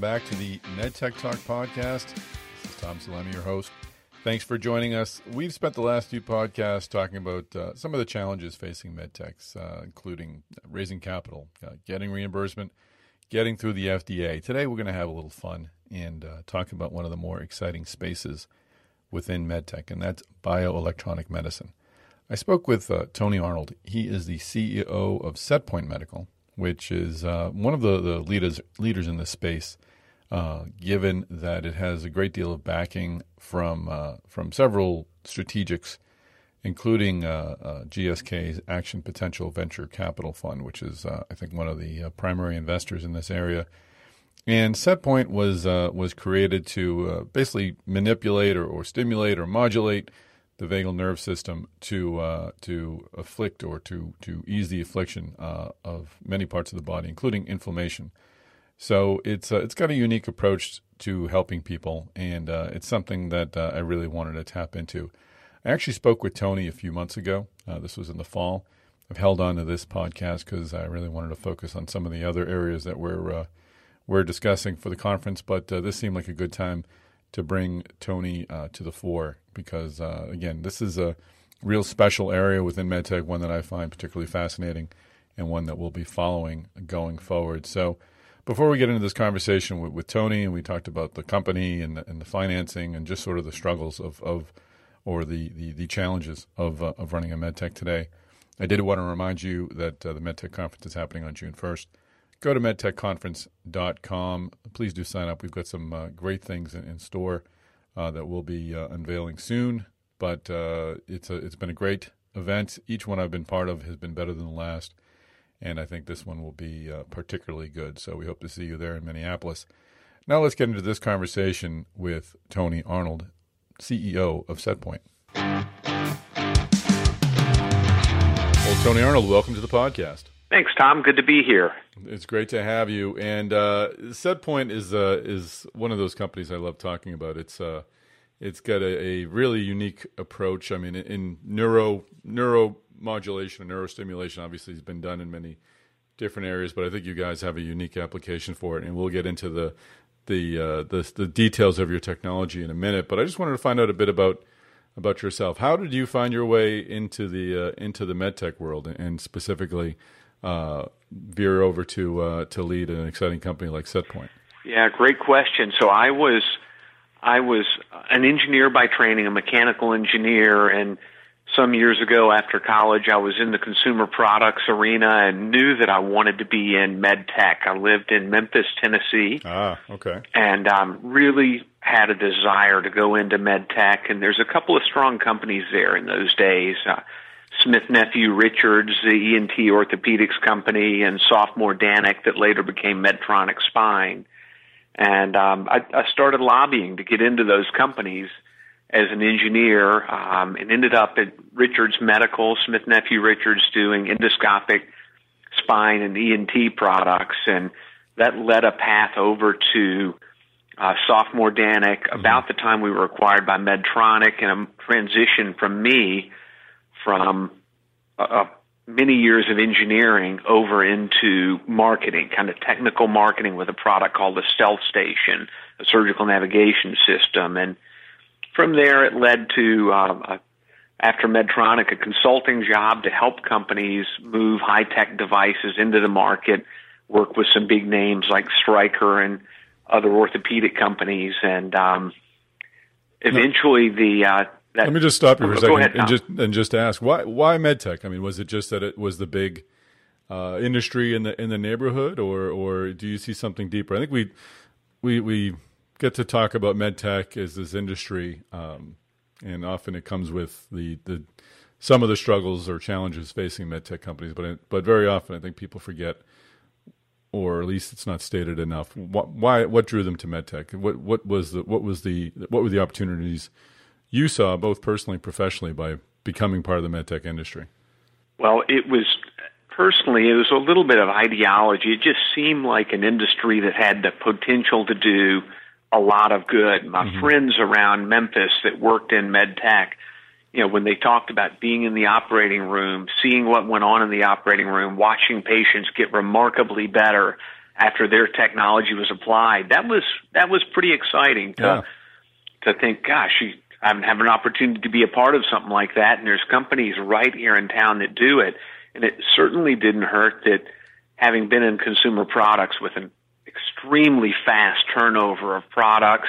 welcome back to the MedTech Talk podcast. This is Tom Salemi, your host. Thanks for joining us. We've spent the last few podcasts talking about uh, some of the challenges facing medtechs, uh, including raising capital, uh, getting reimbursement, getting through the FDA. Today, we're going to have a little fun and uh, talk about one of the more exciting spaces within medtech, and that's bioelectronic medicine. I spoke with uh, Tony Arnold. He is the CEO of SetPoint Medical, which is uh, one of the, the leaders leaders in this space. Uh, given that it has a great deal of backing from uh, from several strategics, including uh, uh GSK's Action Potential Venture Capital Fund, which is uh, I think one of the uh, primary investors in this area. And SetPoint was was created to basically manipulate or, or, stimulate or modulate the vagal nerve system to to afflict or to to ease the affliction of many parts of the body, including inflammation. So it's uh, it's got a unique approach to helping people, and uh, it's something that uh, I really wanted to tap into. I actually spoke with Tony a few months ago. Uh, this was in the fall. I've held on to this podcast because I really wanted to focus on some of the other areas that we're uh, we're discussing for the conference. But uh, this seemed like a good time to bring Tony to the fore because again, this is a real special area within medtech, one that I find particularly fascinating, and one that we'll be following going forward. So. Before we get into this conversation with, with Tony, and we talked about the company and the, and the financing and just sort of the struggles of, of or the, the, the challenges of, uh, of running a medtech today, I did want to remind you that uh, the MedTech Conference is happening on June 1st. Go to medtechconference.com. Please do sign up. We've got some uh, great things in, in store uh, that we'll be uh, unveiling soon. But uh, it's, a, it's been a great event. Each one I've been part of has been better than the last and I think this one will be uh, particularly good. So we hope to see you there in Minneapolis. Now let's get into this conversation with Tony Arnold, CEO of SetPoint. Well, Tony Arnold, welcome to the podcast. Thanks, Tom. Good to be here. It's great to have you. And uh, SetPoint is uh, is one of those companies I love talking about. It's uh, it's got a, a, really unique approach. I mean, in neuro neuro modulation and neurostimulation obviously has been done in many different areas, but I think you guys have a unique application for it, and we'll get into the the uh, the, the details of your technology in a minute. But I just wanted to find out a bit about about yourself. How did you find your way into the uh, into the medtech world, and specifically uh, veer over to uh, to lead an exciting company like SetPoint? Yeah, great question. So I was I was an engineer by training, a mechanical engineer, and some years ago after college, I was in the consumer products arena and knew that I wanted to be in med tech. I lived in Memphis, Tennessee. Ah, okay. And um, really had a desire to go into med tech. And there's a couple of strong companies there in those days. Uh, Smith Nephew Richards, the ENT orthopedics company, and Sofamor Danek that later became Medtronic Spine. And um, I, I started lobbying to get into those companies as an engineer um, and ended up at Richards Medical, Smith Nephew Richards, doing endoscopic spine and ENT products, and that led a path over to uh, Sofamor Danek mm-hmm. about the time we were acquired by Medtronic, and a transition from me from uh, uh, many years of engineering over into marketing, kind of technical marketing with a product called the Stealth Station, a surgical navigation system, and from there, it led to uh, after Medtronic a consulting job to help companies move high tech devices into the market. Work with some big names like Stryker and other orthopedic companies, and um, eventually the uh, that, Let me just stop you for a second ahead, and just and just ask why why medtech? I mean, was it just that it was the big uh, industry in the in the neighborhood, or or do you see something deeper? I think we we we get to talk about medtech as this industry, um, and often it comes with the, the some of the struggles or challenges facing medtech companies. But but very often, I think people forget, or at least it's not stated enough. What, why what drew them to medtech? What what was the what was the what were the opportunities you saw both personally and professionally by becoming part of the medtech industry? Well, it was personally, it was a little bit of ideology. It just seemed like an industry that had the potential to do a lot of good. My mm-hmm. friends around Memphis that worked in med tech, you know, when they talked about being in the operating room, seeing what went on in the operating room, watching patients get remarkably better, after their technology was applied. That was that was pretty exciting to yeah. to think, gosh, you, I have an opportunity to be a part of something like that, and there's companies right here in town that do it. And it certainly didn't hurt that having been in consumer products with an extremely fast turnover of products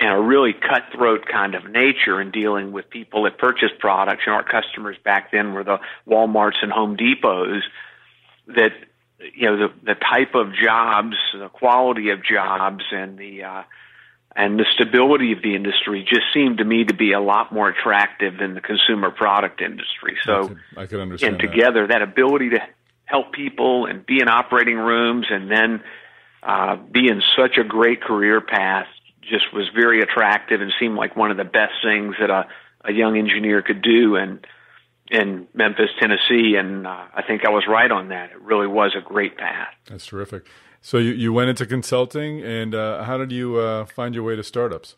and a really cutthroat kind of nature in dealing with people that purchase products. You know, our customers back then were the Walmarts and Home Depots that you know the the type of jobs, the quality of jobs, and the uh, and the stability of the industry just seemed to me to be a lot more attractive than the consumer product industry. So I could, I could understand. And together, that. that ability to help people and be in operating rooms, and then uh, be in such a great career path, just was very attractive and seemed like one of the best things that a, a young engineer could do. And in Memphis, Tennessee, and uh, I think I was right on that. It really was a great path. That's terrific. So you, you went into consulting, and uh, how did you uh, find your way to startups?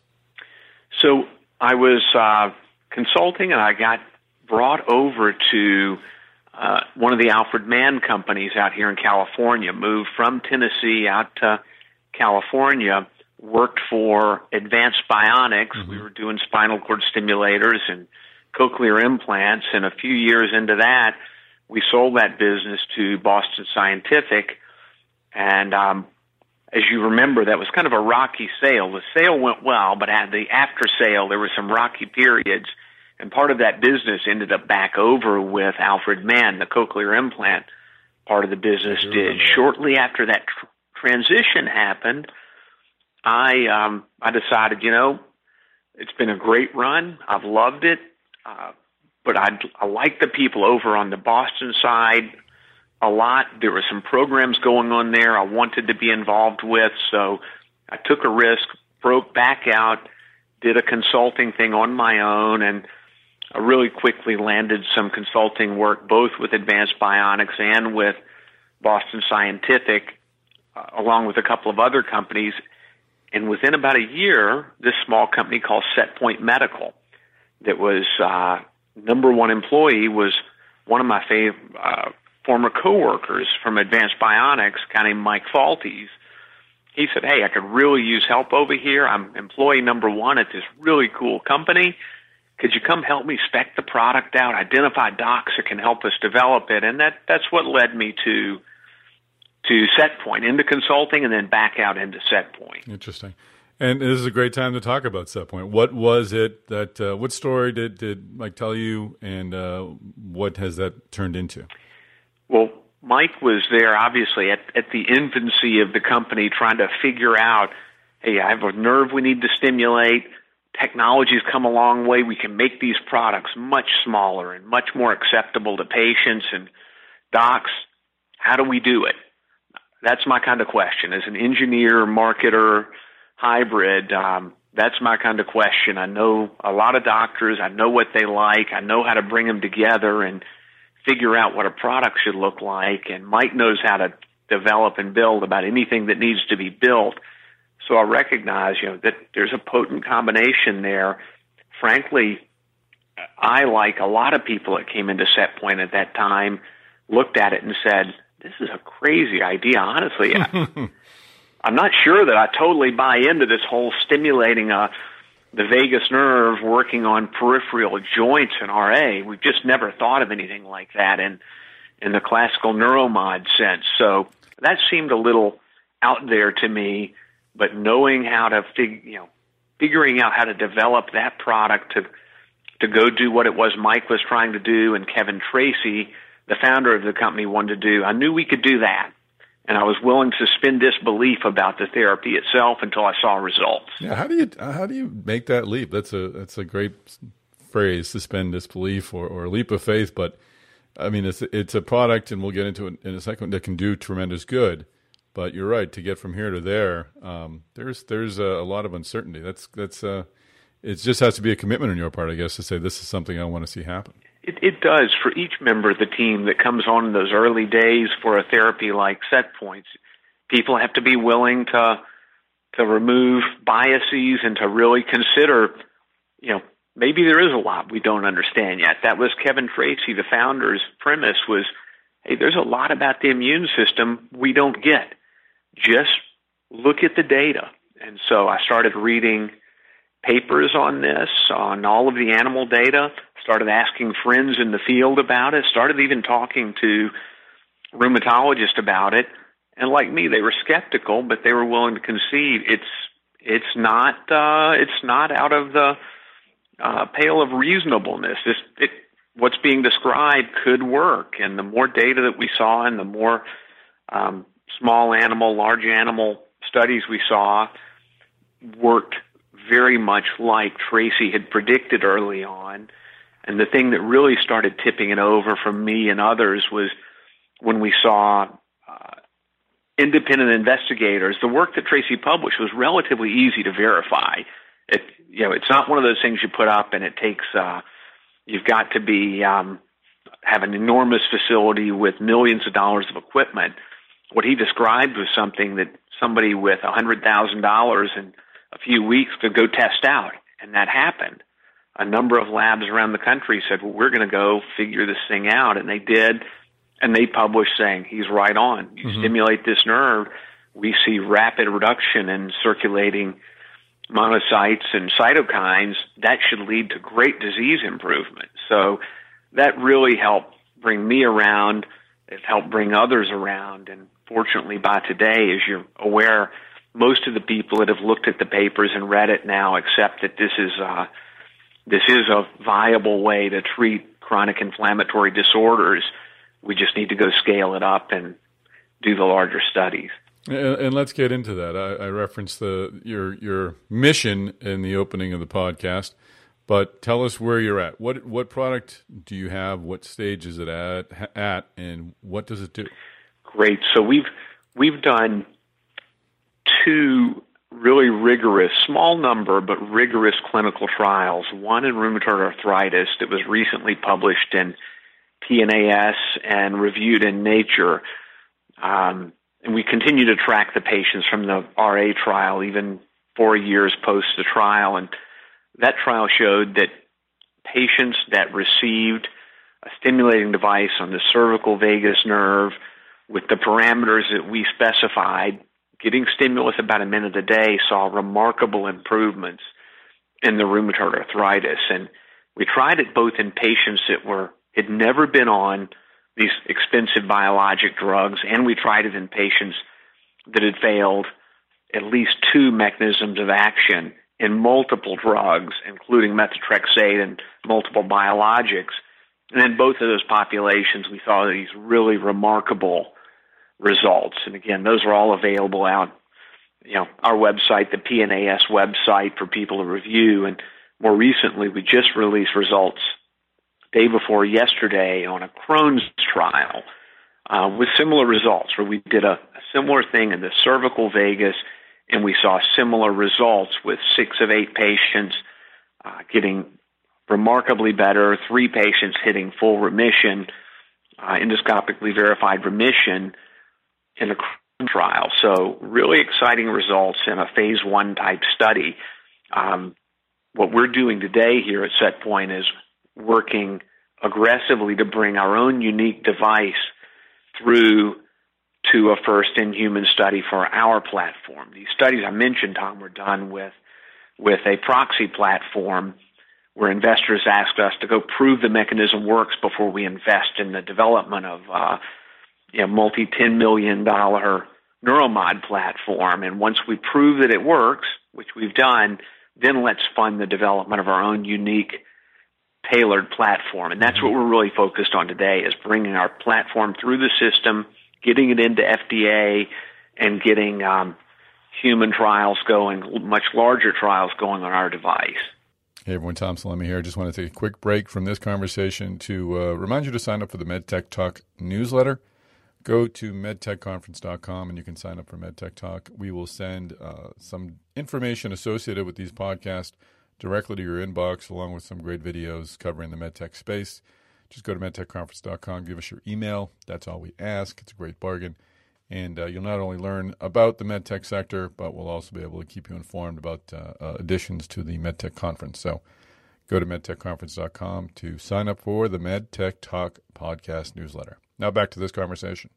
So I was uh, consulting, and I got brought over to uh, one of the Alfred Mann companies out here in California. Moved from Tennessee out to California. Worked for Advanced Bionics. Mm-hmm. We were doing spinal cord stimulators and cochlear implants. And a few years into that, we sold that business to Boston Scientific. And um, as you remember, that was kind of a rocky sale. The sale went well, but at the after sale, there were some rocky periods. And part of that business ended up back over with Alfred Mann, the cochlear implant part of the business did. Shortly after that tr- transition happened, I um, I decided, you know, it's been a great run. I've loved it. Uh, but I, I like the people over on the Boston side a lot. There were some programs going on there I wanted to be involved with, so I took a risk, broke back out, did a consulting thing on my own, and really quickly landed some consulting work both with Advanced Bionics and with Boston Scientific, uh, along with a couple of other companies. And within about a year, this small company called SetPoint Medical that was uh, number one employee was one of my fav- uh, former coworkers from Advanced Bionics, a guy named Mike Faltys. He said, "Hey, I could really use help over here. I'm employee number one at this really cool company. Could you come help me spec the product out, identify docs that can help us develop it?" And that that's what led me to to SetPoint into consulting, and then back out into SetPoint. Interesting. And this is a great time to talk about SetPoint. What was it that? Uh, what story did did Mike tell you, and uh, what has that turned into? Well, Mike was there obviously at at the infancy of the company, trying to figure out, hey, I have a nerve we need to stimulate. Technology's come a long way. We can make these products much smaller and much more acceptable to patients and docs. How do we do it? That's my kind of question. As an engineer, marketer, hybrid, um, that's my kind of question. I know a lot of doctors. I know what they like. I know how to bring them together and figure out what a product should look like. And Mike knows how to develop and build about anything that needs to be built. So I recognize, you know, that there's a potent combination there. Frankly, I, like a lot of people that came into SetPoint at that time, looked at it and said, "This is a crazy idea." Honestly, I'm not sure that I totally buy into this whole stimulating a uh, the vagus nerve working on peripheral joints in RA. We've just never thought of anything like that in in the classical neuromod sense. So that seemed a little out there to me, but knowing how to fig, you know, figuring out how to develop that product to to go do what it was Mike was trying to do and Kevin Tracey, the founder of the company, wanted to do. I knew we could do that and I was willing to suspend disbelief about the therapy itself until I saw results. Yeah, how do you how do you make that leap? That's a that's a great phrase, suspend disbelief or, or leap of faith. But I mean, it's it's a product, and we'll get into it in a second that can do tremendous good. But you're right to get from here to there. Um, there's there's a, a, lot of uncertainty. That's that's uh, it just has to be a commitment on your part, I guess, to say this is something I want to see happen. It, it does for each member of the team that comes on in those early days for a therapy like SetPoints. People have to be willing to to remove biases and to really consider, you know, maybe there is a lot we don't understand yet. That was Kevin Tracey, the founder's premise was, hey, there's a lot about the immune system we don't get. Just look at the data. And so I started reading papers on this, on all of the animal data, started asking friends in the field about it, started even talking to rheumatologists about it. And like me, they were skeptical, but they were willing to concede it's it's not uh, it's not out of the uh, pale of reasonableness. This, it, what's being described could work, and the more data that we saw, and the more um, small animal, large animal studies we saw, worked very much like Tracey had predicted early on. And the thing that really started tipping it over for me and others was when we saw uh, independent investigators. The work that Tracey published was relatively easy to verify. It, you know, it's not one of those things you put up and it takes. Uh, you've got to be um, have an enormous facility with millions of dollars of equipment. What he described was something that somebody with a hundred thousand dollars and a few weeks could go test out, and that happened. A number of labs around the country said, "Well, we're going to go figure this thing out," and they did. And they published saying he's right on. You mm-hmm. stimulate this nerve, we see rapid reduction in circulating monocytes and cytokines, that should lead to great disease improvement. So that really helped bring me around. It helped bring others around. And fortunately, by today, as you're aware, most of the people that have looked at the papers and read it now accept that this is uh, this is a viable way to treat chronic inflammatory disorders. We just need to go scale it up and do the larger studies. And, and let's get into that. I, I referenced the your your mission in the opening of the podcast, but tell us where you're at. What what product do you have? What stage is it at? At and what does it do? Great. So we've we've done two really rigorous, small number but rigorous clinical trials. One in rheumatoid arthritis that was recently published in PNAS and reviewed in Nature. Um, and we continue to track the patients from the RA trial even four years post the trial. And that trial showed that patients that received a stimulating device on the cervical vagus nerve with the parameters that we specified, getting stimulus about a minute a day saw remarkable improvements in the rheumatoid arthritis. And we tried it both in patients that were had never been on these expensive biologic drugs, and we tried it in patients that had failed at least two mechanisms of action in multiple drugs, including methotrexate and multiple biologics. And in both of those populations, we saw these really remarkable results. And again, those are all available out, you know, our website, the PNAS website for people to review. And more recently, we just released results day before yesterday on a Crohn's trial uh, with similar results, where we did a, a similar thing in the cervical vagus, and we saw similar results with six of eight patients uh, getting remarkably better, three patients hitting full remission, uh, endoscopically verified remission in a trial. So, really exciting results in a phase one type study. Um, what we're doing today here at SetPoint is working aggressively to bring our own unique device through to a first in human study for our platform. These studies I mentioned, Tom, were done with with a proxy platform where investors asked us to go prove the mechanism works before we invest in the development of uh, you know, multi ten million dollar neuromod platform. And once we prove that it works, which we've done, then let's fund the development of our own unique tailored platform. And that's what we're really focused on today is bringing our platform through the system, getting it into FDA, and getting um, human trials going, much larger trials going on our device. Hey everyone, Tom Salemi here. I just want to take a quick break from this conversation to uh, remind you to sign up for the MedTech Talk newsletter. Go to medtechconference.com and you can sign up for MedTech Talk. We will send uh, some information associated with these podcasts directly to your inbox, along with some great videos covering the medtech space. Just go to medtechconference.com, give us your email. That's all we ask. It's a great bargain. And uh, you'll not only learn about the medtech sector, but we'll also be able to keep you informed about uh, uh, additions to the medtech conference. So go to medtechconference.com to sign up for the MedTech Talk podcast newsletter. Now back to this conversation.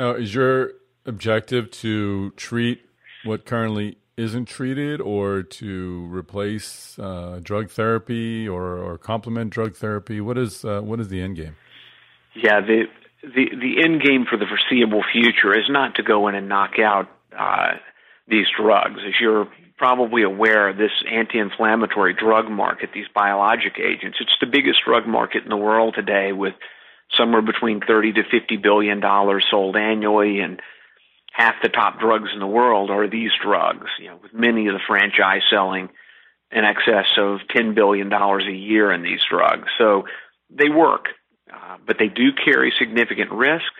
Now, is your objective to treat what currently isn't treated or to replace uh, drug therapy or, or complement drug therapy? What is uh, what is the end game? Yeah, the the the end game for the foreseeable future is not to go in and knock out uh, these drugs. As you're probably aware, this anti-inflammatory drug market, these biologic agents, it's the biggest drug market in the world today, with somewhere between 30 to 50 billion dollars sold annually and half the top drugs in the world are these drugs, you know, with many of the franchise selling in excess of $10 billion a year in these drugs. So they work, uh, but they do carry significant risk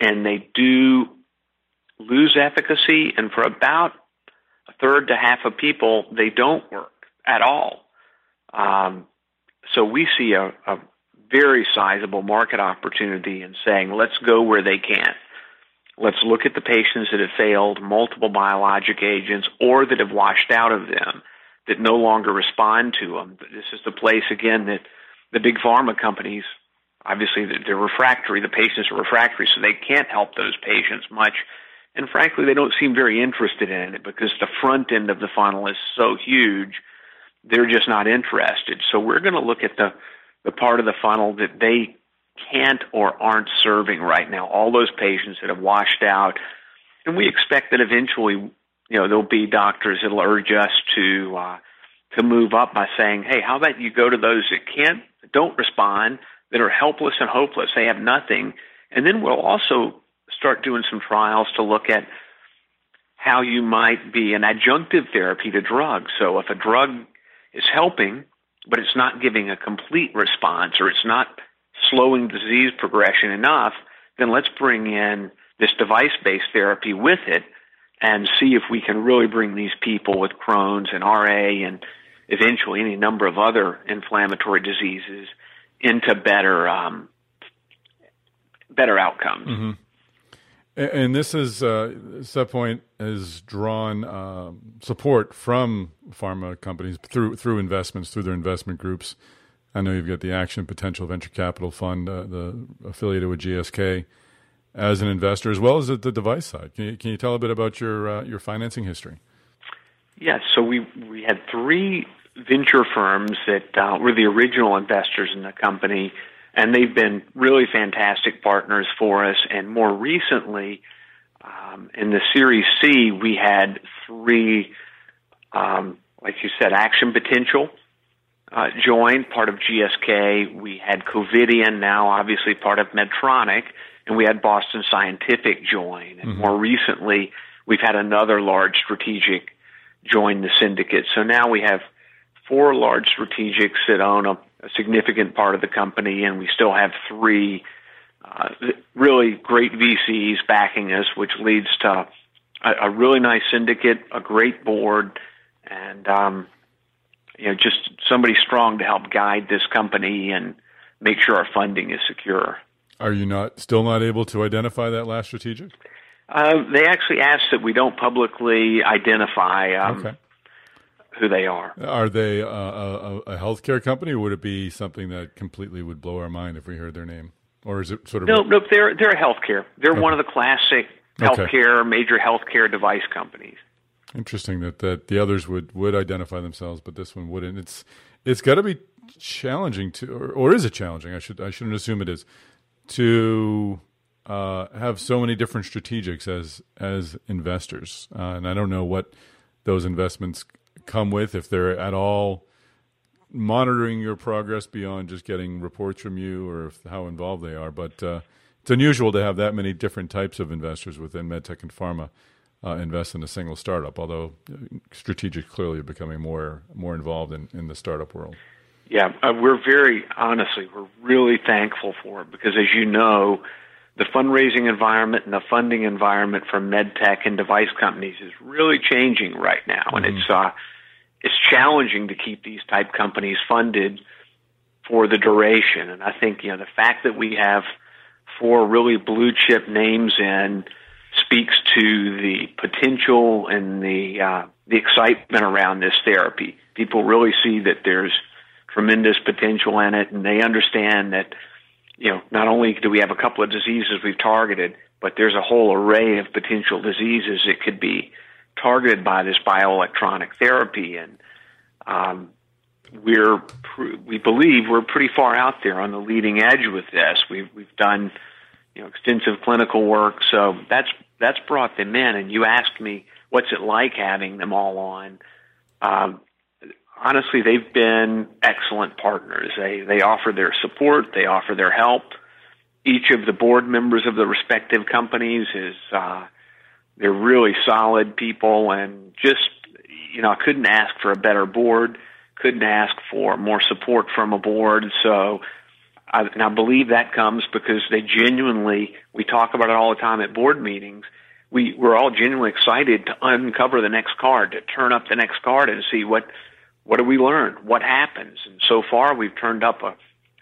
and they do lose efficacy. And for about a third to half of people, they don't work at all. Um, so we see a, a very sizable market opportunity in saying, let's go where they can't. Let's look at the patients that have failed multiple biologic agents or that have washed out of them, that no longer respond to them. This is the place, again, that the big pharma companies, obviously, they're refractory. The patients are refractory, so they can't help those patients much. And frankly, they don't seem very interested in it because the front end of the funnel is so huge, they're just not interested. So we're going to look at the, the part of the funnel that they can't or aren't serving right now. All those patients that have washed out, and we expect that eventually, you know, there'll be doctors that'll urge us to uh, to move up by saying, "Hey, how about you go to those that can't, don't respond, that are helpless and hopeless, they have nothing," and then we'll also start doing some trials to look at how you might be an adjunctive therapy to drugs. So if a drug is helping, but it's not giving a complete response or it's not slowing disease progression enough, then let's bring in this device based therapy with it and see if we can really bring these people with Crohn's and RA and eventually any number of other inflammatory diseases into better um, better outcomes. Mm-hmm. And this is uh, SetPoint has drawn uh, support from pharma companies through through investments through their investment groups I know you've got the Action Potential Venture Capital Fund, uh, the affiliated with GSK, as an investor, as well as at the device side. Can you, can you tell a bit about your uh, your financing history? Yes, so we we had three venture firms that uh, were the original investors in the company, and they've been really fantastic partners for us. And more recently, um, in the Series C, we had three, um, like you said, Action Potential uh, joined, part of GSK. We had Covidien now obviously part of Medtronic, and we had Boston Scientific join. And mm-hmm. more recently, we've had another large strategic join the syndicate. So now we have four large strategics that own a, a significant part of the company, and we still have three uh, really great VCs backing us, which leads to a, a really nice syndicate, a great board, and um, you know, just somebody strong to help guide this company and make sure our funding is secure. Are you not still not able to identify that last strategic? Uh, they actually asked that we don't publicly identify um, okay. Who they are. Are they a, a, a healthcare company, or would it be something that completely would blow our mind if we heard their name? Or is it sort of no? No, they're they're a healthcare. They're okay. one of the classic healthcare okay. major healthcare device companies. Interesting that, that the others would, would identify themselves, but this one wouldn't. It's it's got to be challenging to, or, or is it challenging? I should I shouldn't assume it is to uh, have so many different strategics as as investors, uh, and I don't know what those investments come with if they're at all monitoring your progress beyond just getting reports from you or if, how involved they are. But uh, it's unusual to have that many different types of investors within medtech and pharma uh, invest in a single startup. Although uh, strategic clearly are becoming more more involved in, in the startup world. Yeah, uh, we're very honestly we're really thankful for it because as you know, the fundraising environment and the funding environment for med tech and device companies is really changing right now, mm-hmm. and it's uh, it's challenging to keep these type companies funded for the duration. And I think you know the fact that we have four really blue chip names in speaks to the potential and the uh, the excitement around this therapy. People really see that there's tremendous potential in it, and they understand that you know not only do we have a couple of diseases we've targeted, but there's a whole array of potential diseases that could be targeted by this bioelectronic therapy, and um, we're we believe we're pretty far out there on the leading edge with this. We've we've done you know extensive clinical work, so that's that's brought them in. And you asked me what's it like having them all on. Um, honestly, they've been excellent partners. They they offer their support, they offer their help. Each of the board members of the respective companies is uh, they're really solid people, and just you know I couldn't ask for a better board. Couldn't ask for more support from a board. So I, and I believe that comes because they genuinely, we talk about it all the time at board meetings. We, we're all genuinely excited to uncover the next card, to turn up the next card and see what, what do we learn? What happens? And so far we've turned up a,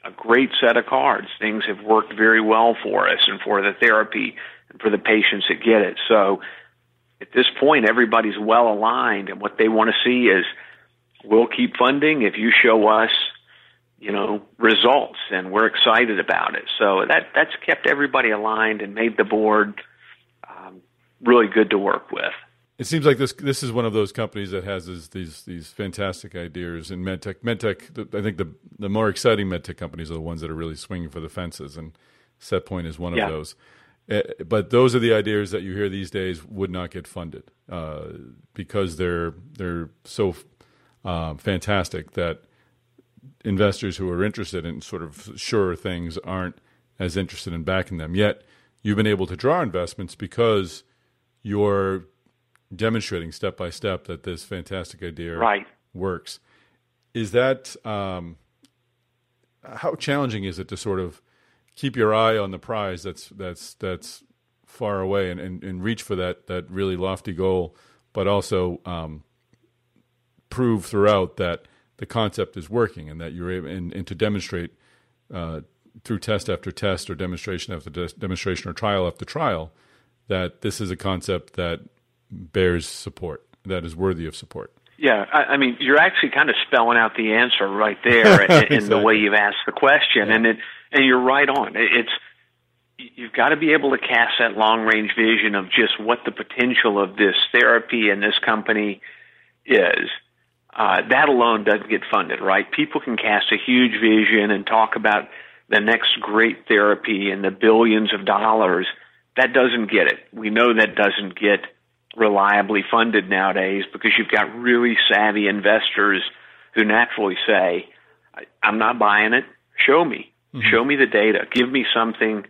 a great set of cards. Things have worked very well for us and for the therapy and for the patients that get it. So at this point, everybody's well aligned and what they want to see is we'll keep funding if you show us you know results and we're excited about it so that that's kept everybody aligned and made the board um, really good to work with it seems like this this is one of those companies that has this, these these fantastic ideas in medtech. Medtech, I think the the more exciting medtech companies are the ones that are really swinging for the fences, and SetPoint is one yeah. of those. Uh, but those are the ideas that you hear these days would not get funded uh, because they're they're so uh, fantastic that investors who are interested in sort of sure things aren't as interested in backing them. Yet you've been able to draw investments because you're demonstrating step by step that this fantastic idea right. works. Is that um, how challenging is it to sort of keep your eye on the prize that's that's that's far away and, and, and reach for that that really lofty goal, but also um, prove throughout that the concept is working and that you're able and, and to demonstrate uh, through test after test or demonstration after de- demonstration or trial after trial that this is a concept that bears support, that is worthy of support. Yeah, I, I mean, you're actually kind of spelling out the answer right there in, exactly. in the way you've asked the question, yeah. and it, and you're right on. It's you've got to be able to cast that long range vision of just what the potential of this therapy and this company is uh, that alone doesn't get funded, right? People can cast a huge vision and talk about the next great therapy and the billions of dollars. That doesn't get it. We know that doesn't get reliably funded nowadays because you've got really savvy investors who naturally say, I'm not buying it. Show me. Mm-hmm. Show me the data. Give me something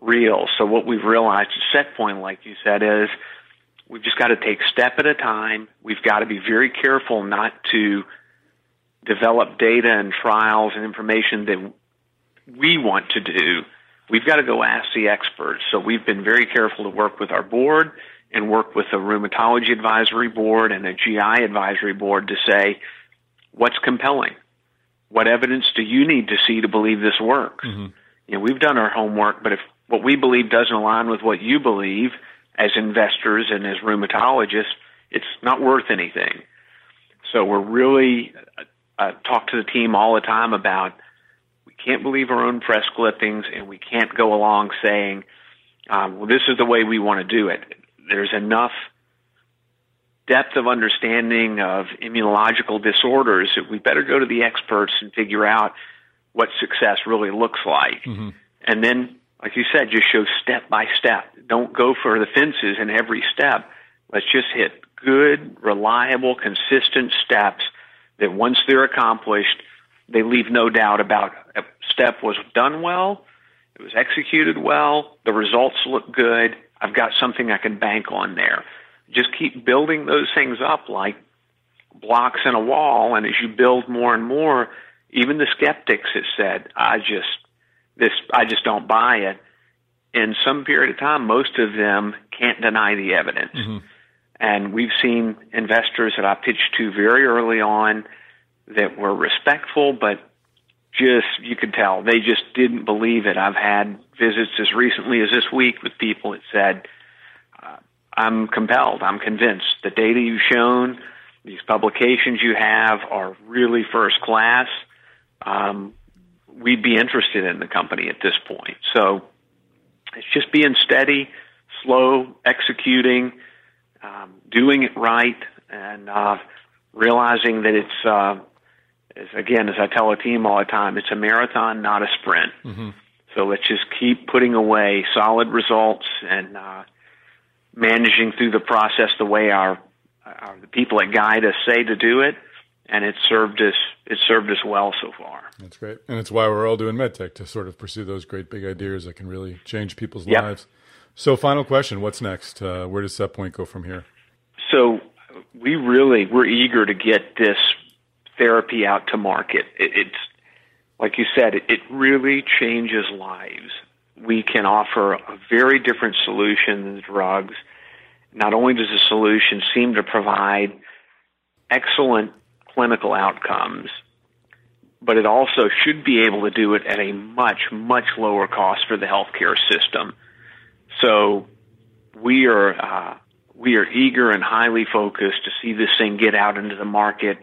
real. So what we've realized at SetPoint, like you said, is We've just got to take step at a time. We've got to be very careful not to develop data and trials and information that we want to do. We've got to go ask the experts. So we've been very careful to work with our board and work with a rheumatology advisory board and a GI advisory board to say, what's compelling? What evidence do you need to see to believe this works? Mm-hmm. You know, we've done our homework, but if what we believe doesn't align with what you believe, as investors and as rheumatologists, it's not worth anything. So we're really uh, talk to the team all the time about we can't believe our own press clippings and we can't go along saying, um, well, this is the way we want to do it. There's enough depth of understanding of immunological disorders that we better go to the experts and figure out what success really looks like. Mm-hmm. And then like you said, just show step by step. Don't go for the fences in every step. Let's just hit good, reliable, consistent steps that once they're accomplished, they leave no doubt about a step was done well, it was executed well, the results look good, I've got something I can bank on there. Just keep building those things up like blocks in a wall, and as you build more and more, even the skeptics have said, I just this I just don't buy it. In some period of time, most of them can't deny the evidence. Mm-hmm. And we've seen investors that I pitched to very early on that were respectful, but just you could tell they just didn't believe it. I've had visits as recently as this week with people that said, uh, "I'm compelled. I'm convinced. The data you've shown, these publications you have, are really first class. Um, we'd be interested in the company at this point. So it's just being steady, slow executing, um, doing it right, and uh, realizing that it's uh, as, again, as I tell a team all the time, it's a marathon, not a sprint. Mm-hmm. So let's just keep putting away solid results and uh, managing through the process the way our, our the people that guide us say to do it, and it's served us it's served us well so far. That's great, and it's why we're all doing medtech to sort of pursue those great big ideas that can really change people's yep. lives. So, final question: What's next? Uh, where does SetPoint go from here? So, we really we're eager to get this therapy out to market. It, it's like you said, it, it really changes lives. We can offer a very different solution than drugs. Not only does the solution seem to provide excellent clinical outcomes, but it also should be able to do it at a much, much lower cost for the healthcare system. So we are uh, we are eager and highly focused to see this thing get out into the market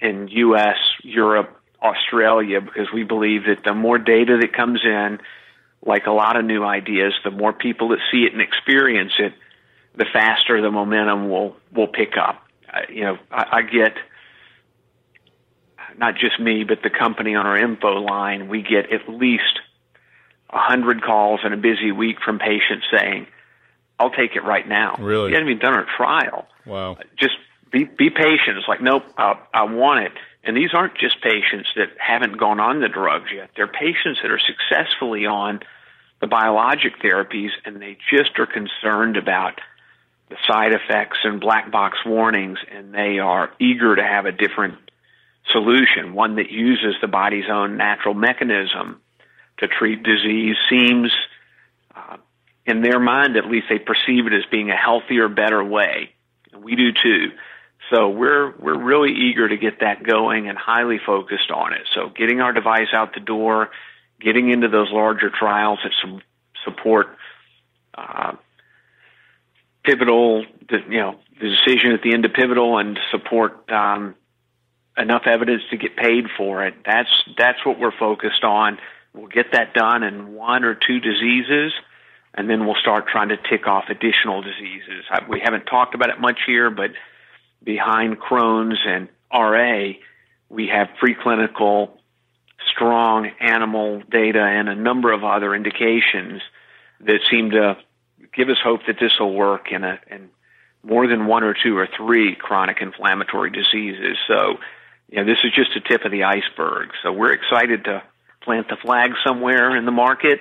in U.S., Europe, Australia, because we believe that the more data that comes in, like a lot of new ideas, the more people that see it and experience it, the faster the momentum will will pick up. You know, I, I get not just me, but the company on our info line. We get at least a hundred calls in a busy week from patients saying, "I'll take it right now." Really, you haven't even done a trial. Wow. Just be be patient. It's like, nope, I, I want it. And these aren't just patients that haven't gone on the drugs yet. They're patients that are successfully on the biologic therapies, and they just are concerned about the side effects and black box warnings, and they are eager to have a different solution, one that uses the body's own natural mechanism to treat disease. Seems, uh, in their mind at least, they perceive it as being a healthier, better way. We do too. So we're we're really eager to get that going and highly focused on it. So getting our device out the door, getting into those larger trials that some support uh, pivotal, you know, the decision at the end of pivotal and support um, enough evidence to get paid for it. That's that's what we're focused on. We'll get that done in one or two diseases, and then we'll start trying to tick off additional diseases. I, we haven't talked about it much here, but behind Crohn's and RA, we have preclinical, strong animal data and a number of other indications that seem to give us hope that this will work in, a, in more than one or two or three chronic inflammatory diseases. So, you know, this is just a tip of the iceberg. So we're excited to plant the flag somewhere in the market,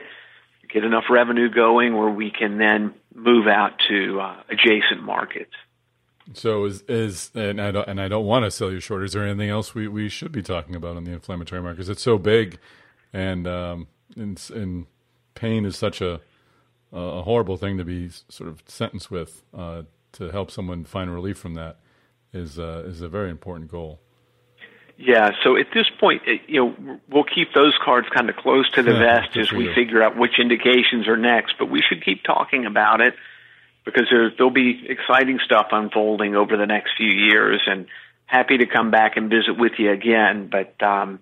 get enough revenue going where we can then move out to uh, adjacent markets. So is is and I don't and I don't want to sell you short. Is there anything else we, we should be talking about on the inflammatory market? Because it's so big, and um, and, and pain is such a a horrible thing to be sort of sentenced with. Uh, to help someone find relief from that is uh, is a very important goal. Yeah. So at this point, you know, we'll keep those cards kind of close to the yeah, vest as we figure out which indications are next. But we should keep talking about it because there, there'll be exciting stuff unfolding over the next few years and happy to come back and visit with you again. But, um,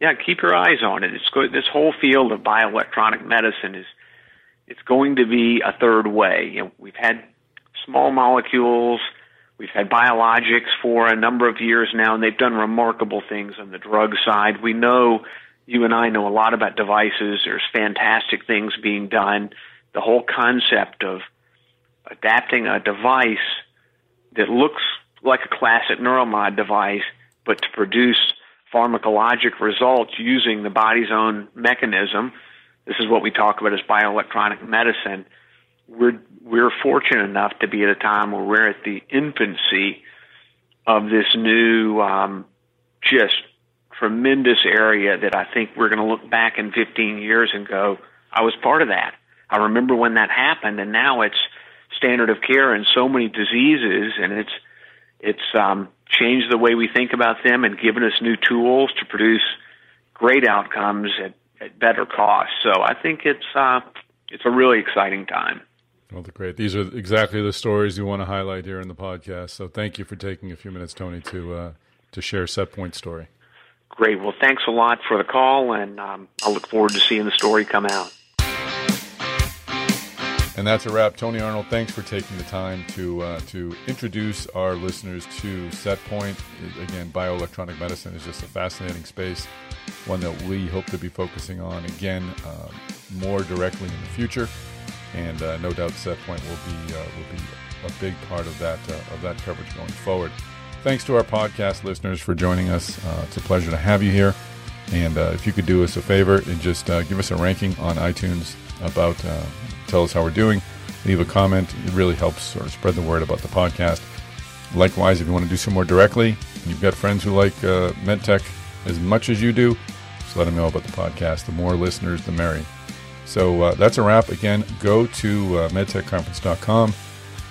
yeah, keep your eyes on it. It's this whole field of bioelectronic medicine is, it's going to be a third way. You know, we've had small molecules, we've had biologics for a number of years now, and they've done remarkable things on the drug side. We know, you and I know a lot about devices. There's fantastic things being done. The whole concept of adapting a device that looks like a classic neuromod device, but to produce pharmacologic results using the body's own mechanism. This is what we talk about as bioelectronic medicine. We're we're fortunate enough to be at a time where we're at the infancy of this new, um, just tremendous area that I think we're going to look back in 15 years and go, I was part of that. I remember when that happened, and now it's standard of care in so many diseases, and it's it's um, changed the way we think about them and given us new tools to produce great outcomes at, at better cost. So I think it's uh, it's a really exciting time. Well, great. These are exactly the stories you want to highlight here in the podcast. So thank you for taking a few minutes, Tony, to uh, to share SetPoint story. Great. Well, thanks a lot for the call, and um, I look forward to seeing the story come out. And that's a wrap. Tony Arnold, thanks for taking the time to uh, to introduce our listeners to SetPoint. Again, bioelectronic medicine is just a fascinating space, one that we hope to be focusing on again uh, more directly in the future. And uh, no doubt, SetPoint will be uh, will be a big part of that uh, of that coverage going forward. Thanks to our podcast listeners for joining us. Uh, it's a pleasure to have you here. And if you could do us a favor and just give us a ranking on iTunes about tell us how we're doing, leave a comment. It really helps sort of spread the word about the podcast. Likewise, if you want to do some more directly, you've got friends who like uh, MedTech as much as you do, just let them know about the podcast. The more listeners, the merry. So uh, that's a wrap. Again, go to uh, medtechconference.com,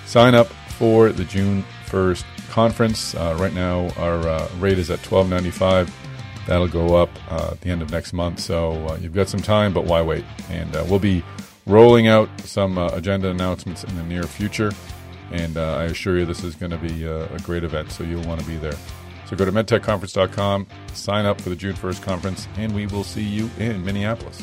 sign up for the June 1st conference. Uh, right now, our uh, rate is at $12.95. That'll go up uh, at the end of next month. So uh, you've got some time, but why wait? And uh, we'll be rolling out some uh, agenda announcements in the near future. And uh, I assure you, this is going to be a, a, great event, so you'll want to be there. So go to medtechconference.com, sign up for the June 1st conference, and we will see you in Minneapolis.